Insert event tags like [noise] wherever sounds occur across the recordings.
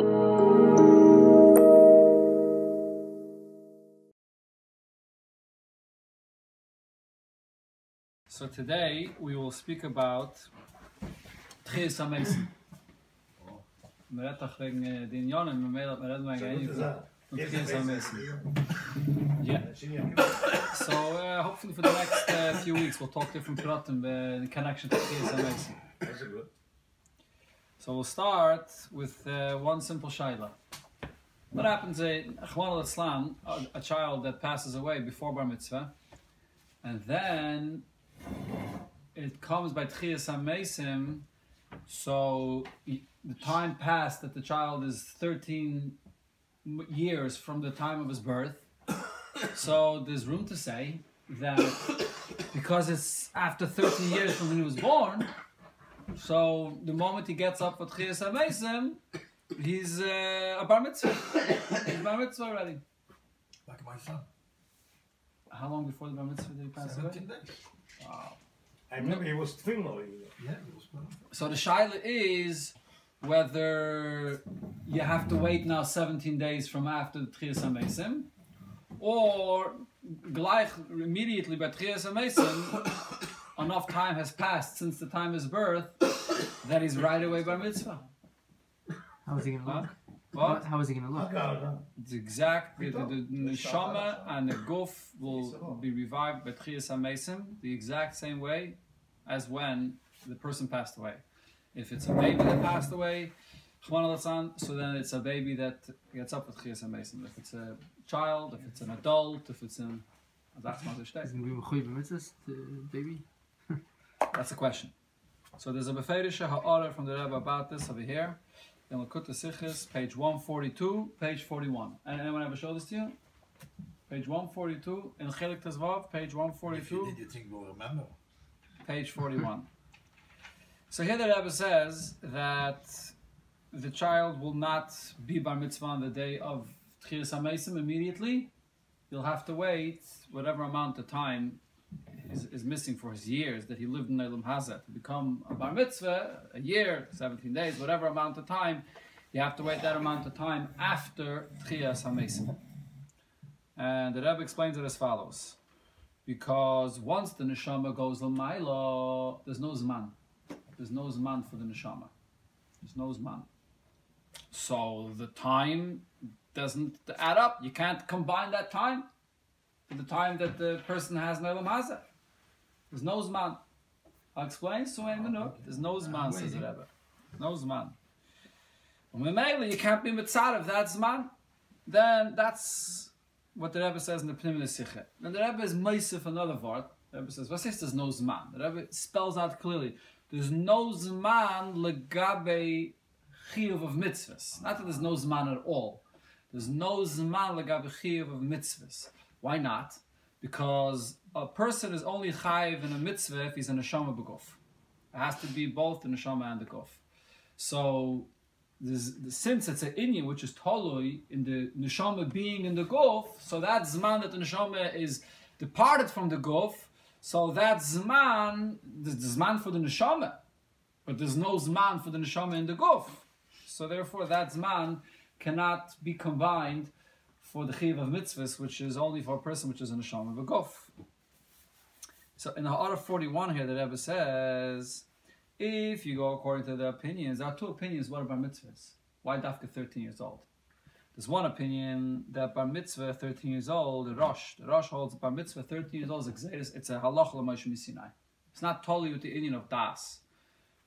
So today we will speak about Tchias HaMesim. Wir wegen den Jonen, reden wir reden wegen von Tchias HaMesim. Yeah. So uh, hopefully for the next uh, few weeks we'll talk different pratim uh, in connection to Tchias HaMesim. So we'll start with uh, one simple shaila. What happens in al-Islam, a, a child that passes away before bar mitzvah, and then it comes by Tchias HaMesim, so the time passed that the child is 13 years from the time of his birth. [coughs] so there's room to say that because it's after 13 years from when he was born, so the moment he gets up for Tchias HaMesim, he's uh, a bar mitzvah. he's bar mitzvah already. Like my son. How long before the bar mitzvah did he pass away? 17 days. Wow. I remember he was tefillah. Yeah, it was born. So the shaila is whether you have to wait now 17 days from after the Tchias HaMesim, or gleich immediately by Tchias HaMesim, enough time has passed since the time of his birth that he's right away by mitzvah. How is he gonna Huh? look? What? How is he gonna look? It's exact. The, the, the neshama and the guf will be revived by Tchias HaMesim the exact same way as when the person passed away. If it's a baby that passed away, Chwan al-Atsan, so then it's a baby that gets up with Tchias HaMesim. If it's a child, if it's an adult, if it's an that's not the Is state. he gonna be mechuyev b'mitzvahs, the baby? That's the question. So there's a Befedisha Ha'ara from the Rebbe about this over here. In Lakut Sichis, page 142, page 41. And anyone ever show this to you? Page 142, in Chelik Tezvav, page If you 142, did, you think we'll remember? page 41. so here the Rebbe says that the child will not be bar mitzvah on the day of Tchias HaMesim immediately. You'll have to wait whatever amount of time is, is missing for his years that he lived in Elam Hazet to become a bar mitzvah, a year, 17 days, whatever amount of time, you have to wait that amount of time after Tchias HaMesim. And the Rebbe explains it as follows. Because once the neshama goes l'maylo, there's no zman. There's no zman for the neshama. There's no zman. So the time doesn't add up. You can't combine that time to the time that the person has Nelam Hazeh. There's no zman. I'll explain so a minute. There's no zman, says the Rebbe. No zman. When Memele, you can't be mitzvah if that's zman. Then that's what the Rebbe says in the Pnimim Sikhe. Then the Rebbe is Meisif another word. The Rebbe says, what says there's no zman? The Rebbe spells out clearly. There's no zman legabe chiyuv of mitzvahs. Not that there's no zman at all. There's no zman legabe chiyuv of mitzvahs. Why not? Because a person is only chayiv in a mitzvah if he's a neshama beguf. It has to be both the neshama and the guf. So since it's an inyan which is tolui in the neshama being in the guf, so that zman that the neshama is departed from the guf, so that zman, the zman for the neshama, but there's no zman for the neshama in the guf. So therefore, that zman cannot be combined for the chiv of mitzvahs, which is only for a person which is in the neshama of a guf. So in the Ha'ara 41 here, the Rebbe says, if you go according to the opinions, there are two opinions what about mitzvahs. Why dafka 13 years old? There's one opinion that bar mitzvah 13 years old, the Rosh, the Rosh holds bar mitzvah 13 years old is it's a halach l'moshe misinai. It's not totally with the Indian of das.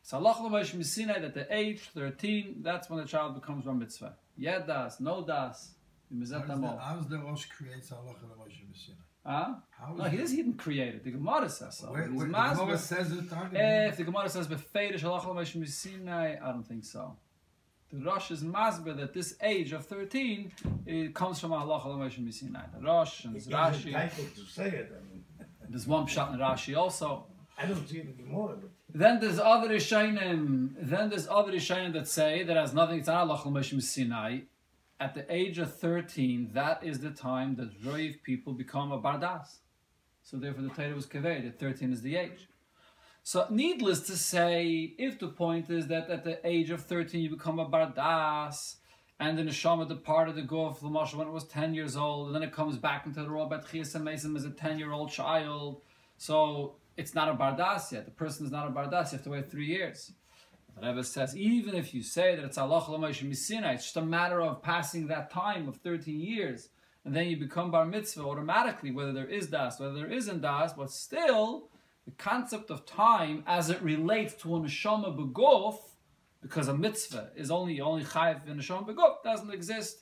It's halach l'moshe misinai that the age 13, that's when the child becomes bar mitzvah. Yeah das, no das. How is the- How is the Rosh creates Allah and the Moshe Messina? Huh? How No, he doesn't even create it. The Gemara says so. Where, where, the Gemara says it. talking Eh, If the Gemara says befeidish halach l'moshe misinai, I don't think so. The Rosh is masber that this age of 13 it comes from halach l'moshe misinai. The Rosh and It's Rashi. to say it. I mean, There's one pshat in Rashi also. I don't see the Gemara, but Then there's other Rishonim. Then there's other Rishonim that say that has nothing to do with Moshe Sinai. At the age of 13, that is the time that Roiv people become a bardas. So therefore, the Torah was that 13 is the age. So, needless to say, if the point is that at the age of 13 you become a bardas, and the neshama departed to go of the Lamasha, when it was 10 years old, and then it comes back into the world, but Chias Mason as a 10 year old child. So it's not a bardas yet. The person is not a bardas. You have to wait three years. The Rebbe says, even if you say that it's Allah Misina, it's just a matter of passing that time of 13 years, and then you become bar mitzvah automatically, whether there is das, whether there isn't das, but still, the concept of time as it relates to a neshama begof, because a mitzvah is only only chayv in neshama begof, doesn't exist.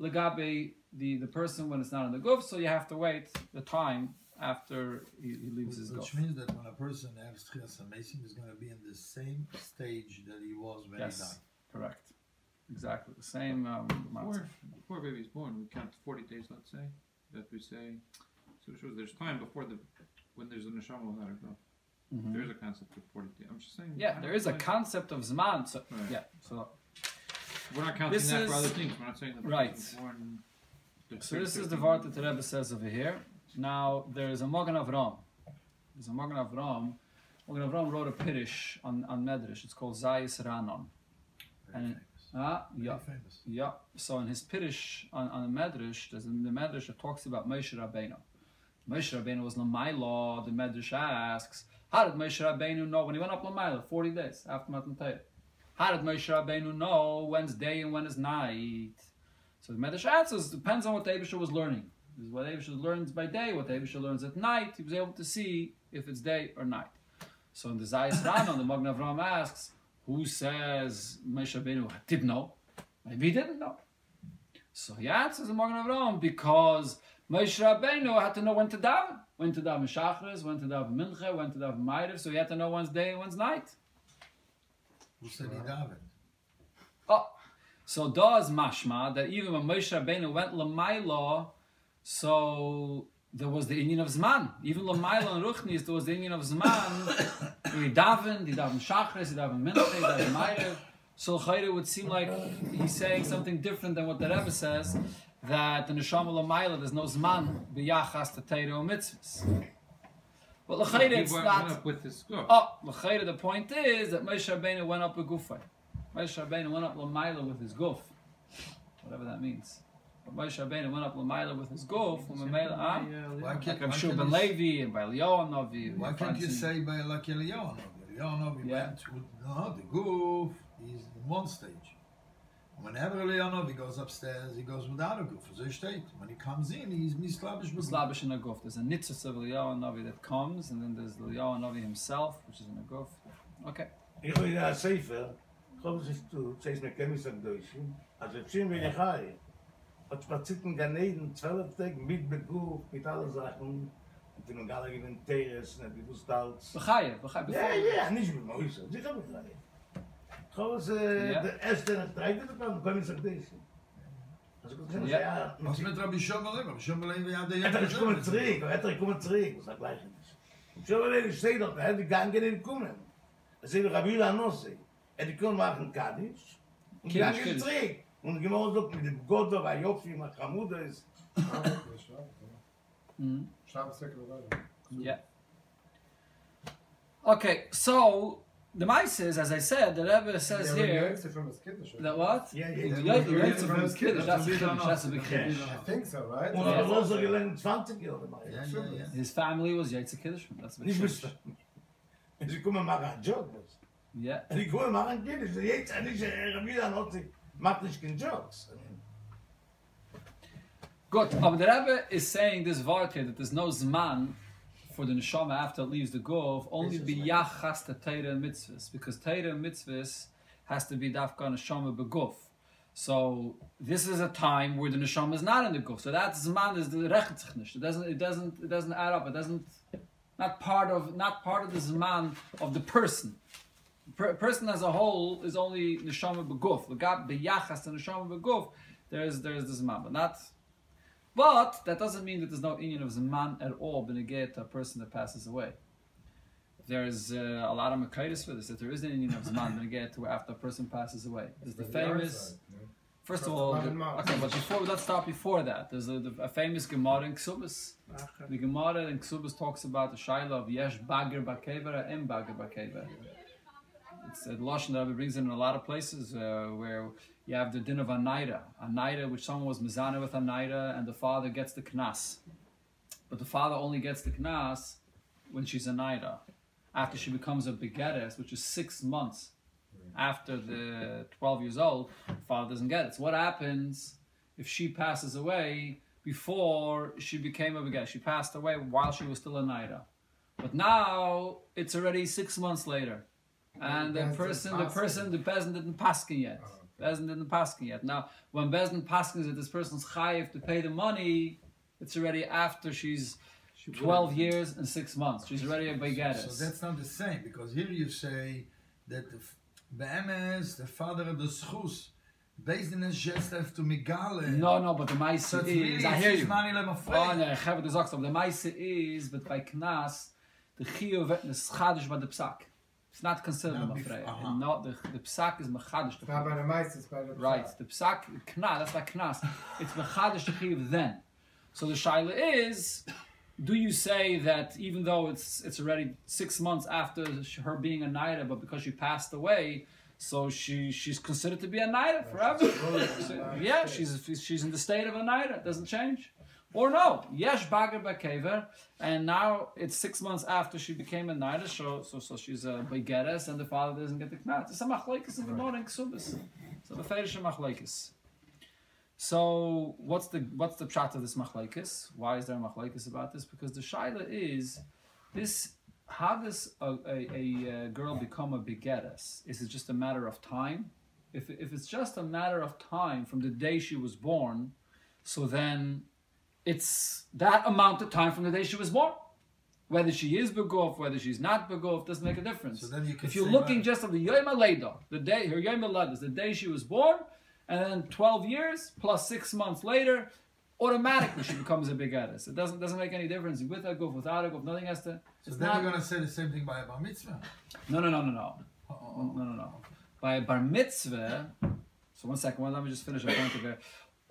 Legabe the, the person when it's not in the guf, so you have to wait the time after he, he leaves his Which guf. means that when a person has Tchias Mason, he's going to be in the same stage that he was when he Yes, died. correct. Exactly the same. Um, amount. Before, before a baby's born, we count 40 days, let's say. That we say. So it shows there's time before the. When there's a neshama without a go. Mhm. There's a concept of 40 days. I'm just saying. Yeah, I there don't is a concept of zman. So Right. yeah, so We're not counting This that for is- other things. We're not saying that the Right. born. the So this is the word that the Rebbe says over here. Now there is a Magen Avram. There's a Magen Avram. Magen Avram wrote a pirish on, on Medrash. It's called Zayis Ranon. Very And- famous. Ah, Very yeah, famous. yeah. So in his pirish on, on the Medrash, there's in the Medrash talks about Moshe Rabbeinu. Moshe Rabbeinu was Lamaila. The Medrash asks, how did Moshe Rabbeinu know when he went up Lamaila? 40 days after Matan Torah. How did Moshe Rabbeinu know when's day and when is night? So the Medrash answers, depends on what the Abishah was learning. This is what Abishah learns by day, what Abishah learns at night. He was able to see if it's day or night. So in the Zayis [laughs] Ranon, the Magen Avram asks, who says Moshe Rabbeinu didn't know? Maybe he didn't know. So he answers the Magen Avram because Moshe Rabbeinu had to know when to daven. When to daven Shachris, when to daven Mincha, when to daven Ma'ariv. So he had to know when's day and when's night. Who said he davened? Oh, so does mashma that even when Moshe Rabbeinu went lamaila, so there was the Indian of Zman. Even lamaila and Ruchnis, there was the Indian of Zman. [coughs] he davened, he davened Shachris, he davened Mincha, he davened Ma'ariv. So Chayre would seem like he's saying something different than what the Rebbe says, that in the Neshama lamaila there's no Zman b'yachas to Teiro mitzvahs. But L'chayre it's not... went up with his. Oh, l'chayre, the point is that Moshe Rabbeinu went up with gufay. Moshe Rabbeinu went up l'mayla with his guf, whatever that means. Moshe Rabbeinu went up l'mayla with his guf, from Mamela, ah, Why can't, sure can't Ben you, Levi and by Eliyahu Navi. why can't you say by like Eliyahu? Eliyahu Yeah. went with no, the goof. He's in one stage. Whenever Eliyahu goes upstairs, he goes without a goof. So he state. When he comes in, he's mislabish with Slavish in a guf. There's a nitzvah of Eliyahu Navi that comes, and then there's Eliyahu Navi himself, which is in a guf. Okay. Ich will ja Sefer, hoffe, es du, zeigst mir Kenntnis am Deutschen, also bin ich hei, hat spazitten Ganeden, zwölf Tage mit Beguch, mit allen Sachen. Und die Mangala gewinnt Teres, ne, die wusste als... Bechaie, bechaie, bevor... Ja, ja, nicht mit Mäuse, sie kann bechaie. Ich habe es, der erste nach drei Tage bekommen, bei mir sagt das. Also gut, ja, ich ja... Was mit Rabbi Schömerle, Rabbi Schömerle, ja, der Jäger... Etter, ich komme zurück, Etter, er ich komme zurück, was er gleich nicht. Und ich sehe doch, er hat die nicht kommen. Er Rabbi Lanose, er die können machen Kaddisch, und die Gange und genau so mit dem Gott der Jopf wie man kamud ist. Schlaf ja. Okay so the mice is as i said the Rebbe says yeah, here that what? Yeah yeah yeah. From his kiddush. that's the kid that's the i think so right? Und er war so gelen 20 jahre mal er. his family was [laughs] yeah it's a kid that's the kid ich komme mal ran job. Ja. Ich komme mal an Kiddisch, jetzt habe ich wieder noch keinen Jokes. Good. Oh, but the Rebbe is saying this word here that there's no zman for the neshama after it leaves the gov, only biyachas to Torah and mitzvahs, because Torah and mitzvahs has to be dafka neshama beguf. So this is a time where the neshama is not in the guf. So that zman is the rechetzich It doesn't. It doesn't. It doesn't add up. It doesn't. Not part of. Not part of the zman of the person. Per, person as a whole is only neshama beguf. Legab biyachas to neshama beguf. There's there's the zman, but not. But that doesn't mean that there's no union of Zman at all benegate to a person that passes away. There's uh, a lot of Makaitis for this, that there is an union of Zman benegate to after a person passes away. There's the famous, first of all, the, okay, but before, let's start before that. There's a, the, a famous Gemara in Ksubis. The Gemara in Ksubis talks about the Shaila of Yesh Bagir Bakevera and Bagir Bakevera. It's Lashon that brings in a lot of places uh, where you have the din of a naira, a naira which someone was mizana with Anaida, and the father gets the knas. But the father only gets the knas when she's Anaida. After she becomes a begeres, which is six months after the 12 years old, the father doesn't get it. So what happens if she passes away before she became a begeres? She passed away while she was still Anaida. But now it's already six months later. And the person, the person, the peasant didn't paskin yet. Oh, Bezdin didn't paskin yet. Now, when Bezdin paskins that this person's chayiv to pay the money, it's already after she's 12 years and six months. She's already a begeres. So that's not the same because here you say that the be'emes, the father of the schus, based in just have to migale. No, no, but the so Maisa it's really is, I hear you. money let me Oh, no, ich habe gesagt, aber der Meise is, but by Knas, the Chiyuv nicht schadisch bei der Psak. It's not considered Not a bef- Mafreya. Uh-huh. aha. Not the, the Psak is mechadish. It's not by the mice, it's by the Right, the Psak, Knas, that's by Knas. It's mechadish the Chiyuv then. So the Shaila is, do you say that even though it's it's already six months after her being a Naira, but because she passed away, so she she's considered to be a Naira forever? [laughs] Yeah, she's she's in the state of a Naira. Doesn't change. Or no, yes, Bager Bakever, and now it's six months after she became a Naira, so so, so she's a Begeres, and the father doesn't get the Knas. It's a machlekes in the morning, Ksubis. So the Feirische machlekes. So what's the what's the pshat of this machlekes? Why is there a machlekes about this? Because the shaila is this: how does a, a, a, uh girl become a begeres? Is it just a matter of time? If if it's just a matter of time from the day she was born, so then it's that amount of time from the day she was born. Whether she is begof, whether she's not begof, doesn't make a difference. So then you can if you're looking that- just at the Yom HaLeida, the day her Yom is the day she was born, and then 12 years plus six months later, automatically she [laughs] becomes a big Addis. It doesn't doesn't make any difference with a goof, without a goof, nothing has to. So then not, you're going to say the same thing by a bar mitzvah. no, no, no, no, no. Oh, No, no, no. By a bar mitzvah, so one second, well, let me just finish a point here.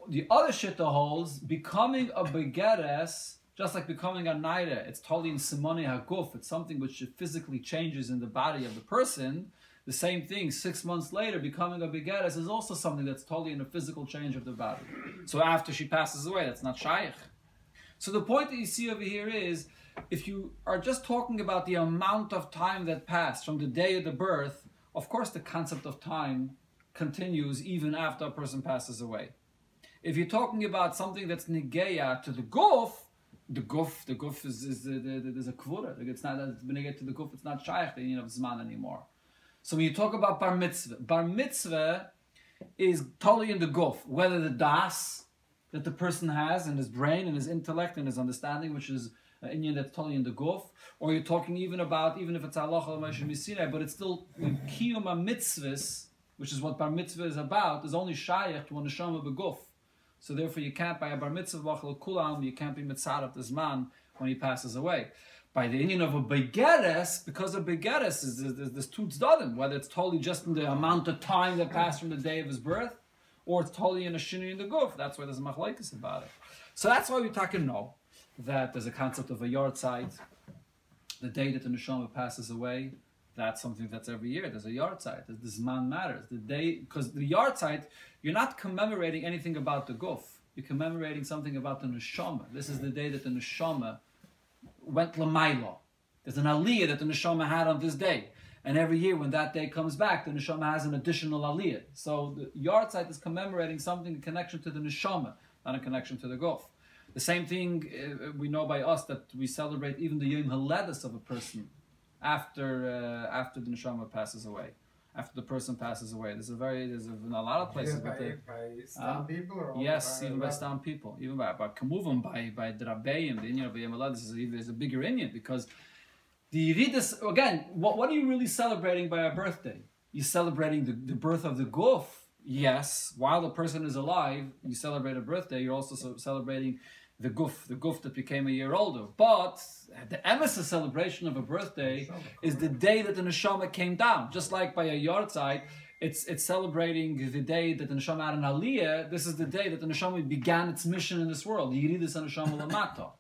The other shitta holds becoming a begeres, just like becoming a naira, it's totally in simoni haguf. It's something which physically changes in the body of the person. The same thing, six months later, becoming a begeres is also something that's totally in a physical change of the body. So after she passes away, that's not shaykh. So the point that you see over here is, if you are just talking about the amount of time that passed from the day of the birth, of course the concept of time continues even after a person passes away. If you're talking about something that's negeya to the guf, the guf, the guf is, is the, the, the, there's a kvura. It's not it's benegay to the guf. It's not shaykh the union of zman anymore. So when you talk about bar mitzvah, bar mitzvah is totally in the guf. Whether the das that the person has in his brain and his intellect and his understanding, which is uh, Indian that's totally in the guf, or you're talking even about even if it's Allah but it's still kiyum mitzvahs, which is what bar mitzvah is about, is only shaykh to a neshama beguf. So therefore, you can't by a bar mitzvah b'achal kulam, you can't be mitzvah of this man when he passes away. By the union of a begeres, because a begeres is is- is this two tzdadim, whether it's totally just in the amount of time that passed from the day of his birth, or it's totally in a shinu in the guf. That's why there's a machlekes about it. So that's why we're talking know that there's a concept of a yahrzeit. The day that the neshama passes away, that's something that's every year. There's a yahrzeit. The zman matters. The day, because the yahrzeit, you're not commemorating anything about the guf. You're commemorating something about the neshama. This is the day that the neshama went lamaila. There's an aliyah that the neshama had on this day. And every year when that day comes back, the neshama has an additional aliyah. So the yahrzeit is commemorating something in connection to the neshama, not a connection to the guf. The same thing uh, we know by us that we celebrate even the yom haledus of a person after uh, after the neshama passes away, after the person passes away. There's a very there's a, in a lot of places. Even but by, the, by stam Uh, people or Yes, by even by? Stam people, even by by Kamuvim, by by the Rabbeim, the Indian of Yom Haledes is a, is a bigger Indian because the Yiridis again. What what are you really celebrating by a birthday? You're celebrating the, the birth of the Guf. Yes, while the person is alive, you celebrate a birthday. You're also so- celebrating the Guf, the Guf that became a year older. But the emes celebration of a birthday is the day that the neshama came down. Just like by a yahrzeit, it's it's celebrating the day that the neshama had an aliyah. This is the day that the neshama began its mission in this world. The Yiridus neshama lamata.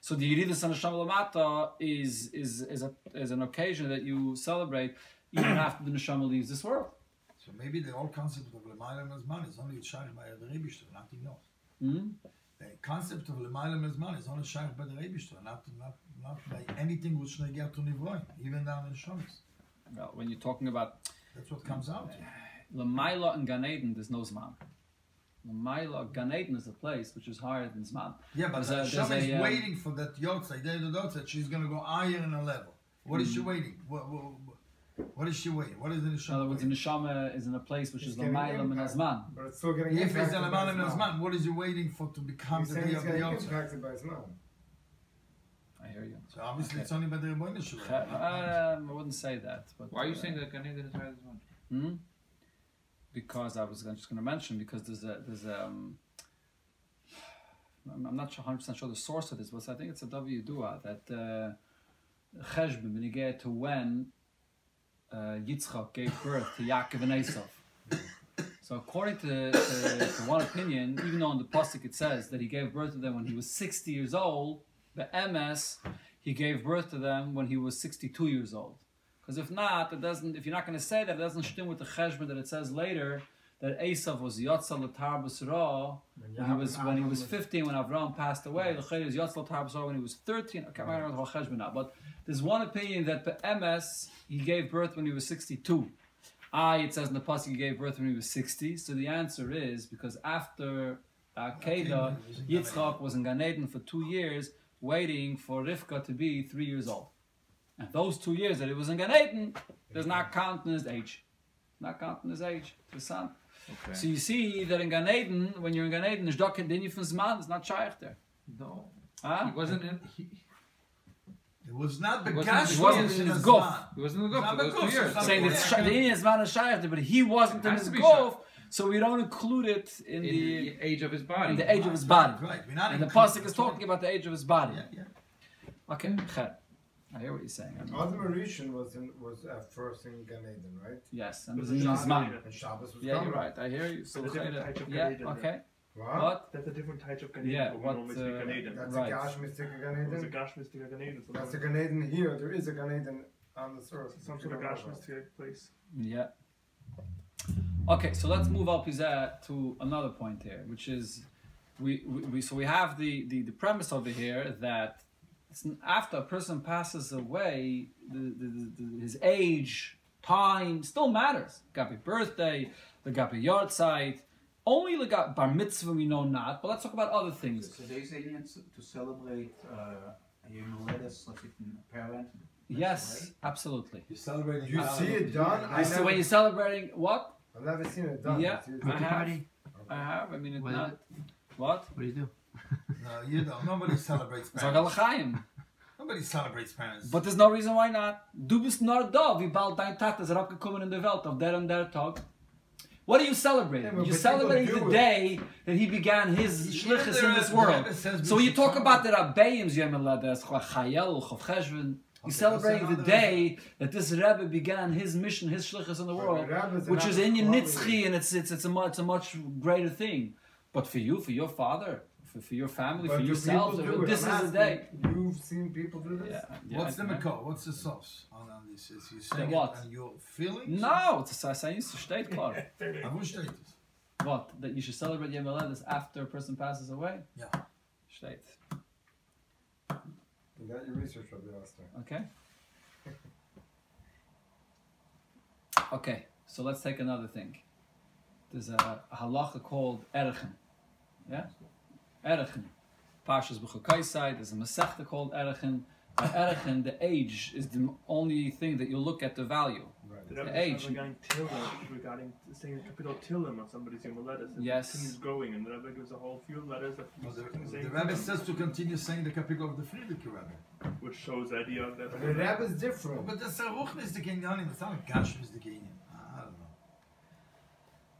So the Yiridus neshama lamata is is is a is an occasion that you celebrate even [coughs] after the neshama leaves this world. So So maybe the whole concept of Lemailem Azman is only shaykh by the Rebishter, nothing else. Hmm? The concept of Lemailem Azman is only shaykh by the Rebishter, not, not, not by anything which they get to Nivroin, even down in Shomis. Well, when you're talking about That's what comes out. Lamaila and Gan Eden, there's no Zman. Lamaila, Gan Eden is a place which is higher than Zman. Yeah, but There's the a- there's is a, um, waiting for that Yotzai, there the Yotzai, she's going to go higher in a level. What is she Mm-hmm. waiting? What, what, what is she waiting? What is the neshama? In other words, the waiting? neshama is in a place which It's is getting Lamaila and impact. Azman. But it's still getting If it's impacted an by Amalim Zman. Azman, what is he waiting for to become He's the saying day it's of the getting impacted by Zman. I hear you. So obviously Okay. it's only by the Rebbeinu Shalom. Um, I wouldn't say that. But, Why are you uh, saying that Gan Eden is higher than one? Hmm? Because I was just going to mention because there's a there's a, um, I'm I'm not 100 percent sure the source of this, but I think it's a W Dua that uh, Cheshbon when you get to when uh, Yitzchak gave birth to Yaakov and Esav. So according to, to, to one opinion, even though in the pasuk it says that he gave birth to them when he was 60 years old, the MS he gave birth to them when he was 62 years old. Because if not, it doesn't. If you're not going to say that, it doesn't stem with the cheshbon that it says later that Esav was Yotza Latar B'Sra when he was when he was 15 when Avram passed away. The Chayr is Yotza Latar B'Sra when he was 13. I can't remember the cheshbon now, but there's one opinion that the MS he gave birth when he was 62. I it says in the pasuk he gave birth when he was 60. So the answer is because after Akedah, Yitzchak was in Gan Eden for two years, waiting for Rivka to be three years old. And those two years that he was in Gan Eden does not count in his age. Not counting his age, his son. Okay. So you see that in Gan Eden, when you're in Gan Eden, there's Dok and Dinny from Zman, it's not Shaykh there. no. Huh? He wasn't in. He, It was not the It wasn't- cash it wasn't in in his his golf. He wasn't in the Not go for those because two years. Saying that Yeah. Sh- the Indian is not a Shaykh there, but he wasn't in Has his to golf, so we don't include it in, in the, the age of his body. in the age of his body. Right, we're not And the including- pasuk is talking about the age of his body. Yeah, yeah. Okay, Chet. I hear what you're saying. Adam Rishon was in, was at first in Gan Eden, right? Yes, and But the the Indian Shabbos- man. And Shabbos was Yeah, you're right. I hear you. So But a different Chet- type of yeah, Gan Eden, okay. What? What? That's a different type of Gan Yeah, Eden. but what, normally speak uh, Gan That's Right. a Gash Mystic Gan It was a Eden. Gash Mystic Gan Eden. So That's a that's Gan Eden here. There is a Gan Eden on this earth. some sort of Gash Mystic place. Yeah. Okay, so let's move up is that to another point here, which is we, we, we so we have the, the, the premise over here that it's n- after a person passes away, the, the, the, the, his age, time still matters. Gabi birthday, the Gabi yahrzeit, only the Gabi bar mitzvah we know not, but let's talk about other things. So there is alien to celebrate uh, Yom Holodes of a parent. Yes, absolutely. You're celebrating. You see it done? I So never, when you're celebrating what? I've never seen it done. Yeah, You see I done. have. I have. I mean, it's What is not. it? What? What do you do? [laughs] No, you don't. Nobody [laughs] celebrates parents. Chaim. Nobody celebrates parents. But there's no reason why not. Du bist nur da, wie bald dein Tat ist abgekommen in der Welt auf der und der Tag. What are you celebrating? Yeah, but You're celebrating the it. day that he began his Even shlichus in this world. the Rebbe says So when you should talk about the celebrate. Rabbeim's Yom Holodes, Chayel, Chav Cheshvan, you're celebrating the day that this Rebbe began his mission, his shlichus in the world, the which is in your nitzchi, and it's it's it's a much, it's a much greater thing. But for you, for your father, for, for your family, But for do yourself, do it? this I'm is the day. You've seen people do this? Yeah, yeah, What's the yeah. What's the sauce on, on this? Is you saying what? it and your feelings? No, it's a science state klar. [laughs] I wish they did. What? That you should celebrate Yom Holodes after a person passes away? Yeah. State. You got your research, Rabbi Oster. Okay. Okay, so let's take another thing. There's a, a halacha called Erechen. Yeah? Erechen. Parshas B'chukai there's a Masechta called Erechen. By Erechen, the age is the only thing that you look at the value. Right. The The Rebbe age. was regarding Tillim, regarding saying capital Tillim on somebody's Yom Holodes. and Yes. It continues growing, and the Rebbe gives a whole few letters that Well, the, continues the saying Rebbe Tillim, says to continue saying the capital of the Frierdiker Rebbe. which shows the idea that But the Rebbe is different. But that's a ruchnistic Inyanim. It's not a gashmistic Inyan. I don't know.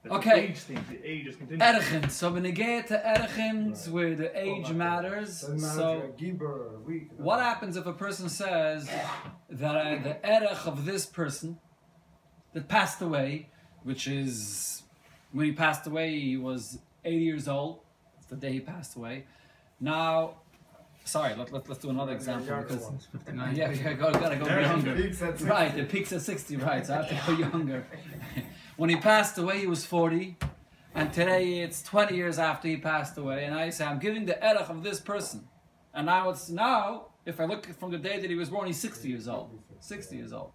That Okay. the age thing, the age is continuing. Erechen. So when you get to Erechen, it's Right. where the age Oh, matters. Doesn't matter So if you're a Gibber or a weak. What happens if a person says that uh, the erech of this person that passed away, which is when he passed away, he was 80 years old. It's the day he passed away. Now, sorry, let, let, let's do another example Younger because one. 59. [laughs] yeah, we gotta go, gotta go younger. peaks at 60. Right, the peaks at 60, right, so I have to go [laughs] younger. When he passed away, he was 40, and today it's 20 years after he passed away, and I say, I'm giving the erech of this person. And now it's now, if I look from the day that he was born, he's 60 years old. 60 years old.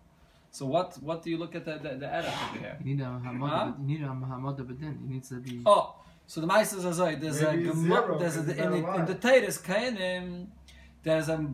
So what what do you look at the, the, the erech over here? You need a Muhammad. Huh? You need a Muhammad Abedin. He needs to be. Oh, so the Meister says, oh, there's a, Maybe it's gemo- zero, there's a, because in, he's the, not in the alive. Teres Kainim, there's a,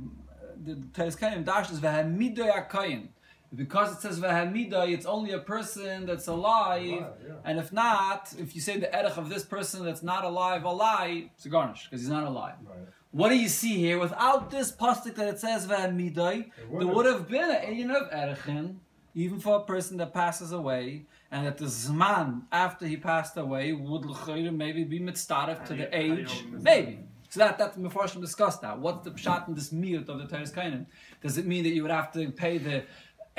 the Teres Kainim dashes v'hamidoy akayin. Because it says v'hamidoy, it's only a person that's alive, Alive, yeah. and if not, if you say the erech of this person that's not alive, alive, it's a garnish, because he's not alive. Right. What do you see here? Without this pasuk that it says v'hamidoy, there would've- been an inyan of erechin, even for a person that passes away, and that the zman after he passed away would l'chayr maybe be mitzdaref to the you- how do you age, maybe. So that that Mefarshim discussed that. What's the pshat in this miyut of the Teres Kainim? Does it mean that you would have to pay the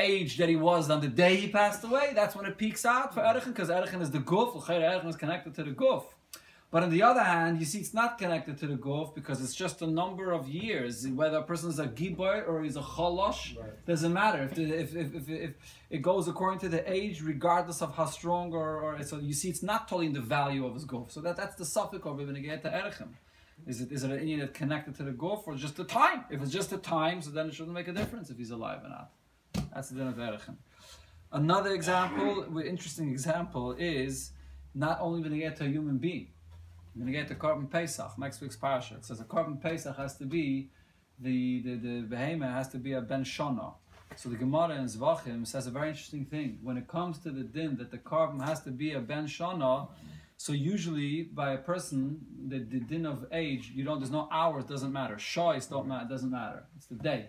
age that he was on the day he passed away? That's when it peaks out for Erechin, because Erechin is the guf. Erechin is connected to the guf. But on the other hand, you see, it's not connected to the guf because it's just a number of years. Whether a person is a giboy or he's a cholosh, Right. doesn't matter. If, the, if, if, if, if it goes according to the age, regardless of how strong or, or so, you see, it's not telling the value of his guf. So that, that's the suffix of get to erechim. Is it is it an Indian connected to the guf or just the time? If it's just the time, so then it shouldn't make a difference if he's alive or not. That's the din of erechim. Another example, an interesting example, is not only when you get to a human being. When you get to korban Pesach, next week's parasha, it says a korban Pesach has to be the the the behemoth has to be a ben shana. So the Gemara in Zvachim says a very interesting thing. When it comes to the din that the korban has to be a ben shana, so usually by a person, the, the din of age, you don't. There's no hours. Doesn't matter. Shois don't matter. Doesn't matter. It's the day.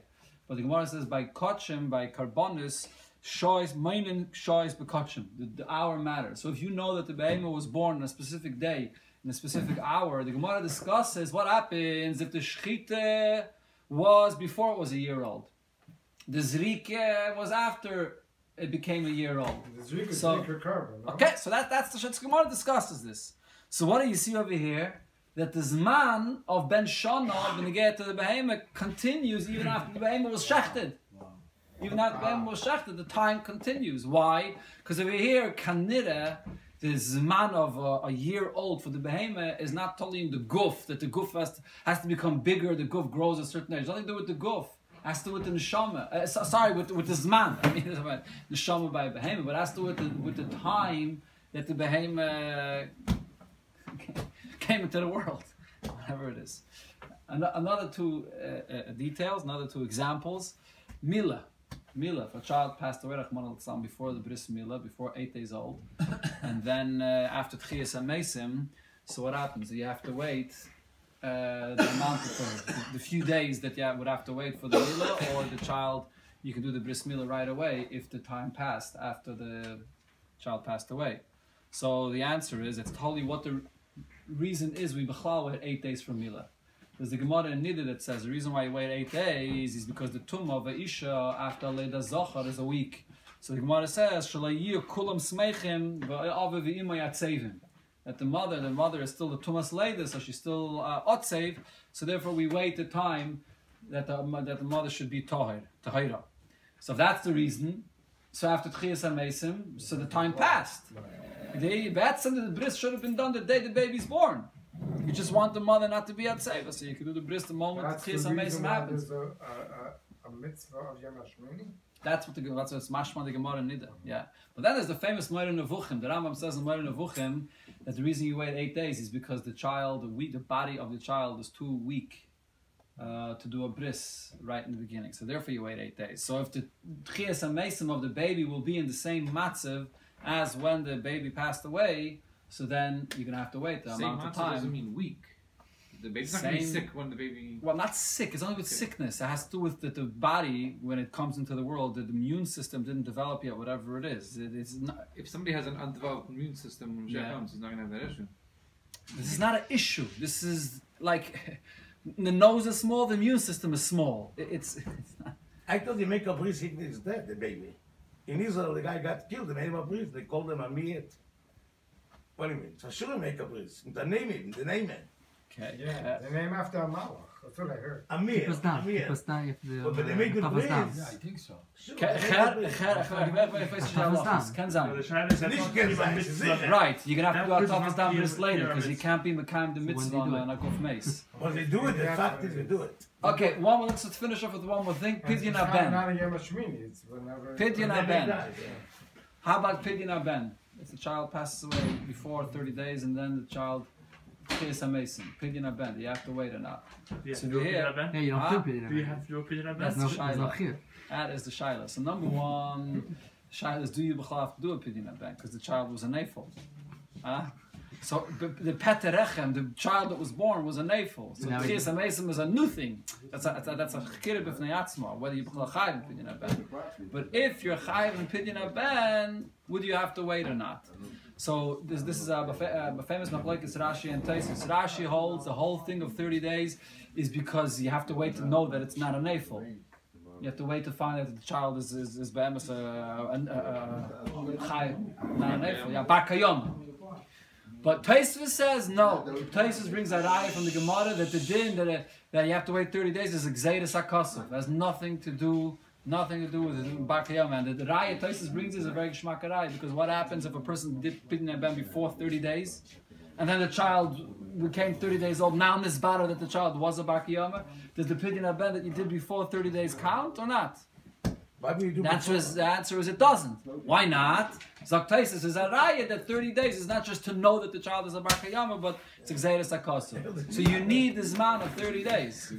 But the Gemara says by kachim, by korbanos, shois meinen shois bekachim. The, the hour matters. So if you know that the behemoth was born on a specific day in a specific hour, the Gemara discusses what happens if the shechita was before it was a year old. The zrike was after it became a year old. The Zrika is So- Zrika korban. no? Okay, so that, that's the Shitz Gemara discusses this. So what do you see over here? That the Zman of Ben Shana, when you get to the Behemoth, continues even after the Behemoth was shechted. Even after the Behemoth was shechted, the time continues. Why? Because over here, Kanira, the Zman of a, a year old for the Behemoth is not totally in the guf, that the guf has to, has to become bigger, the guf grows a certain age. Nothing to do with the guf. Has to do with the neshama. Uh, so- sorry, with, with the zman. [laughs] I mean, it's about neshama by behemoth, but has to do with the, with the time that the behemoth came into the world, [laughs] whatever it is. An- another two uh, uh, details, another two examples. Mila. Mila, if a child passed away, before the bris Mila, before eight days old, [laughs] and then uh, after Tchias HaMesim, so what happens? You have to wait uh, the amount of the, the few days that you would have to wait for the Mila, or the child, you can do the bris Mila right away if the time passed after the child passed away. So the answer is it's totally what the reason is we bechlal wait eight days from Mila. There's the Gemara in Nida that says the reason why you wait eight days is because the tumah of a isha after Leda Zohar is a week. So the Gemara says, "Shalayir kulam smeichim va'ave v'ima yatzevim." That the mother, the mother is still the tumas Leda, so she's still uh. So therefore, we wait the time that the that the mother should be tahir, tahira. So that's the reason. So after Tchias HaMesim, so the time passed. The that's something the bris should have been done the day the baby's born. You just want the mother not to be at seva, so you can do the bris the moment That's the the Tchias reason HaMesim why happens. a, a, a, mitzvah of Yom HaShmini. That's what the that's what it's mashma the Gemara Nida. Yeah, but then there's the famous Moira Nevuchim. The Rambam says in Moira Nevuchim that the reason you wait eight days is because the child, the weak, the body of the child is too weak uh, to do a bris right in the beginning. So therefore you wait eight days. So if the Tchias HaMesim of the baby will be in the same matzav as when the baby passed away, so then you're gonna have to wait the Same amount of matzah doesn't mean weak. The baby's not going to be Same- sick when the baby. Well, not sick. It's only with Okay. sickness. It has to do with the, the body when it comes into the world. The, the immune system didn't develop yet. Whatever it is, it, it's not. If somebody has an undeveloped immune system when Mashiach Yeah. comes, he's not going to have that issue. This is not an issue. This is like [laughs] the nose is small, the immune system is small. It, it's, it's not. I thought you make a bris, he is dead, the baby. In Israel, the guy got killed, they made him a bris, they called him a miyet. What do you mean? So sure make a bris. The name it, the name it. Okay. Yeah, the name after a Malach. That's what I heard. Amir, Kippers down. Amir. Kippers down. You have to. But they uh, make it Tapas down. breeze. Yeah, I think so. The. Right, you're gonna have to That go out person Tapas must down be this later because you can't be Mekayim the So when mitzvah do you on do a Guf Mace. [laughs] But they do it, the fact is they do it. Okay, one more. Let's finish off with one more thing. And it's Pidyon not- Ben. Not a Yom HaShmini, it's. Pidyon And then they Ben. die, yeah. How about Pidyon Ben? If the child passes away before 30 days and then the child is a mason, Pidyon Ben, do you have to wait or not? Do you have So to do a here- Pidyon Yeah, you don't Ah, feel pity. Do you have to do a Pidyon Ben? That's There's the no, Shaila. That is the Shaila. So number one, Shaila is do you have to do a Pidyon Ben? Because the child was a nafel. Ah. So the, the Peterechem, the child that was born, was a nafel. So Now the we- Chiyas Mason was a new thing. That's a, that's a, that's a chikir b'fnei whether you become chayiv in Pidyon Ben. But if you're chayiv in Pidyon Ben, would you have to wait or not? So this this is a, a, famous machlokes Rashi and Taisus. Rashi holds the whole thing of 30 days is because you have to wait to know that it's not a nafel. You have to wait to find out that the child is is is be'emes a a a chai, not a nafel. Yeah, bar kayom. But Taisus says no. Taisus brings a raya from the Gemara that the din that, uh, that you have to wait 30 days is exedus akosov. It has nothing to do nothing to do with it. Bar kayom. And the, raya Taisus brings is a very geshmak raya because what happens if a person did pidyon ben before 30 days? And then the child became 30 days old. Now, in this battle that the child was a Bakiyama, does the pidyon ben that you did before 30 days count or not? Why do you do The answer is, the answer is it doesn't. Why not? Zakhtaisis is a raya that 30 days is not just to know that the child is a Bakiyama, but it's Xeris Akosu. So you need this amount of 30 days.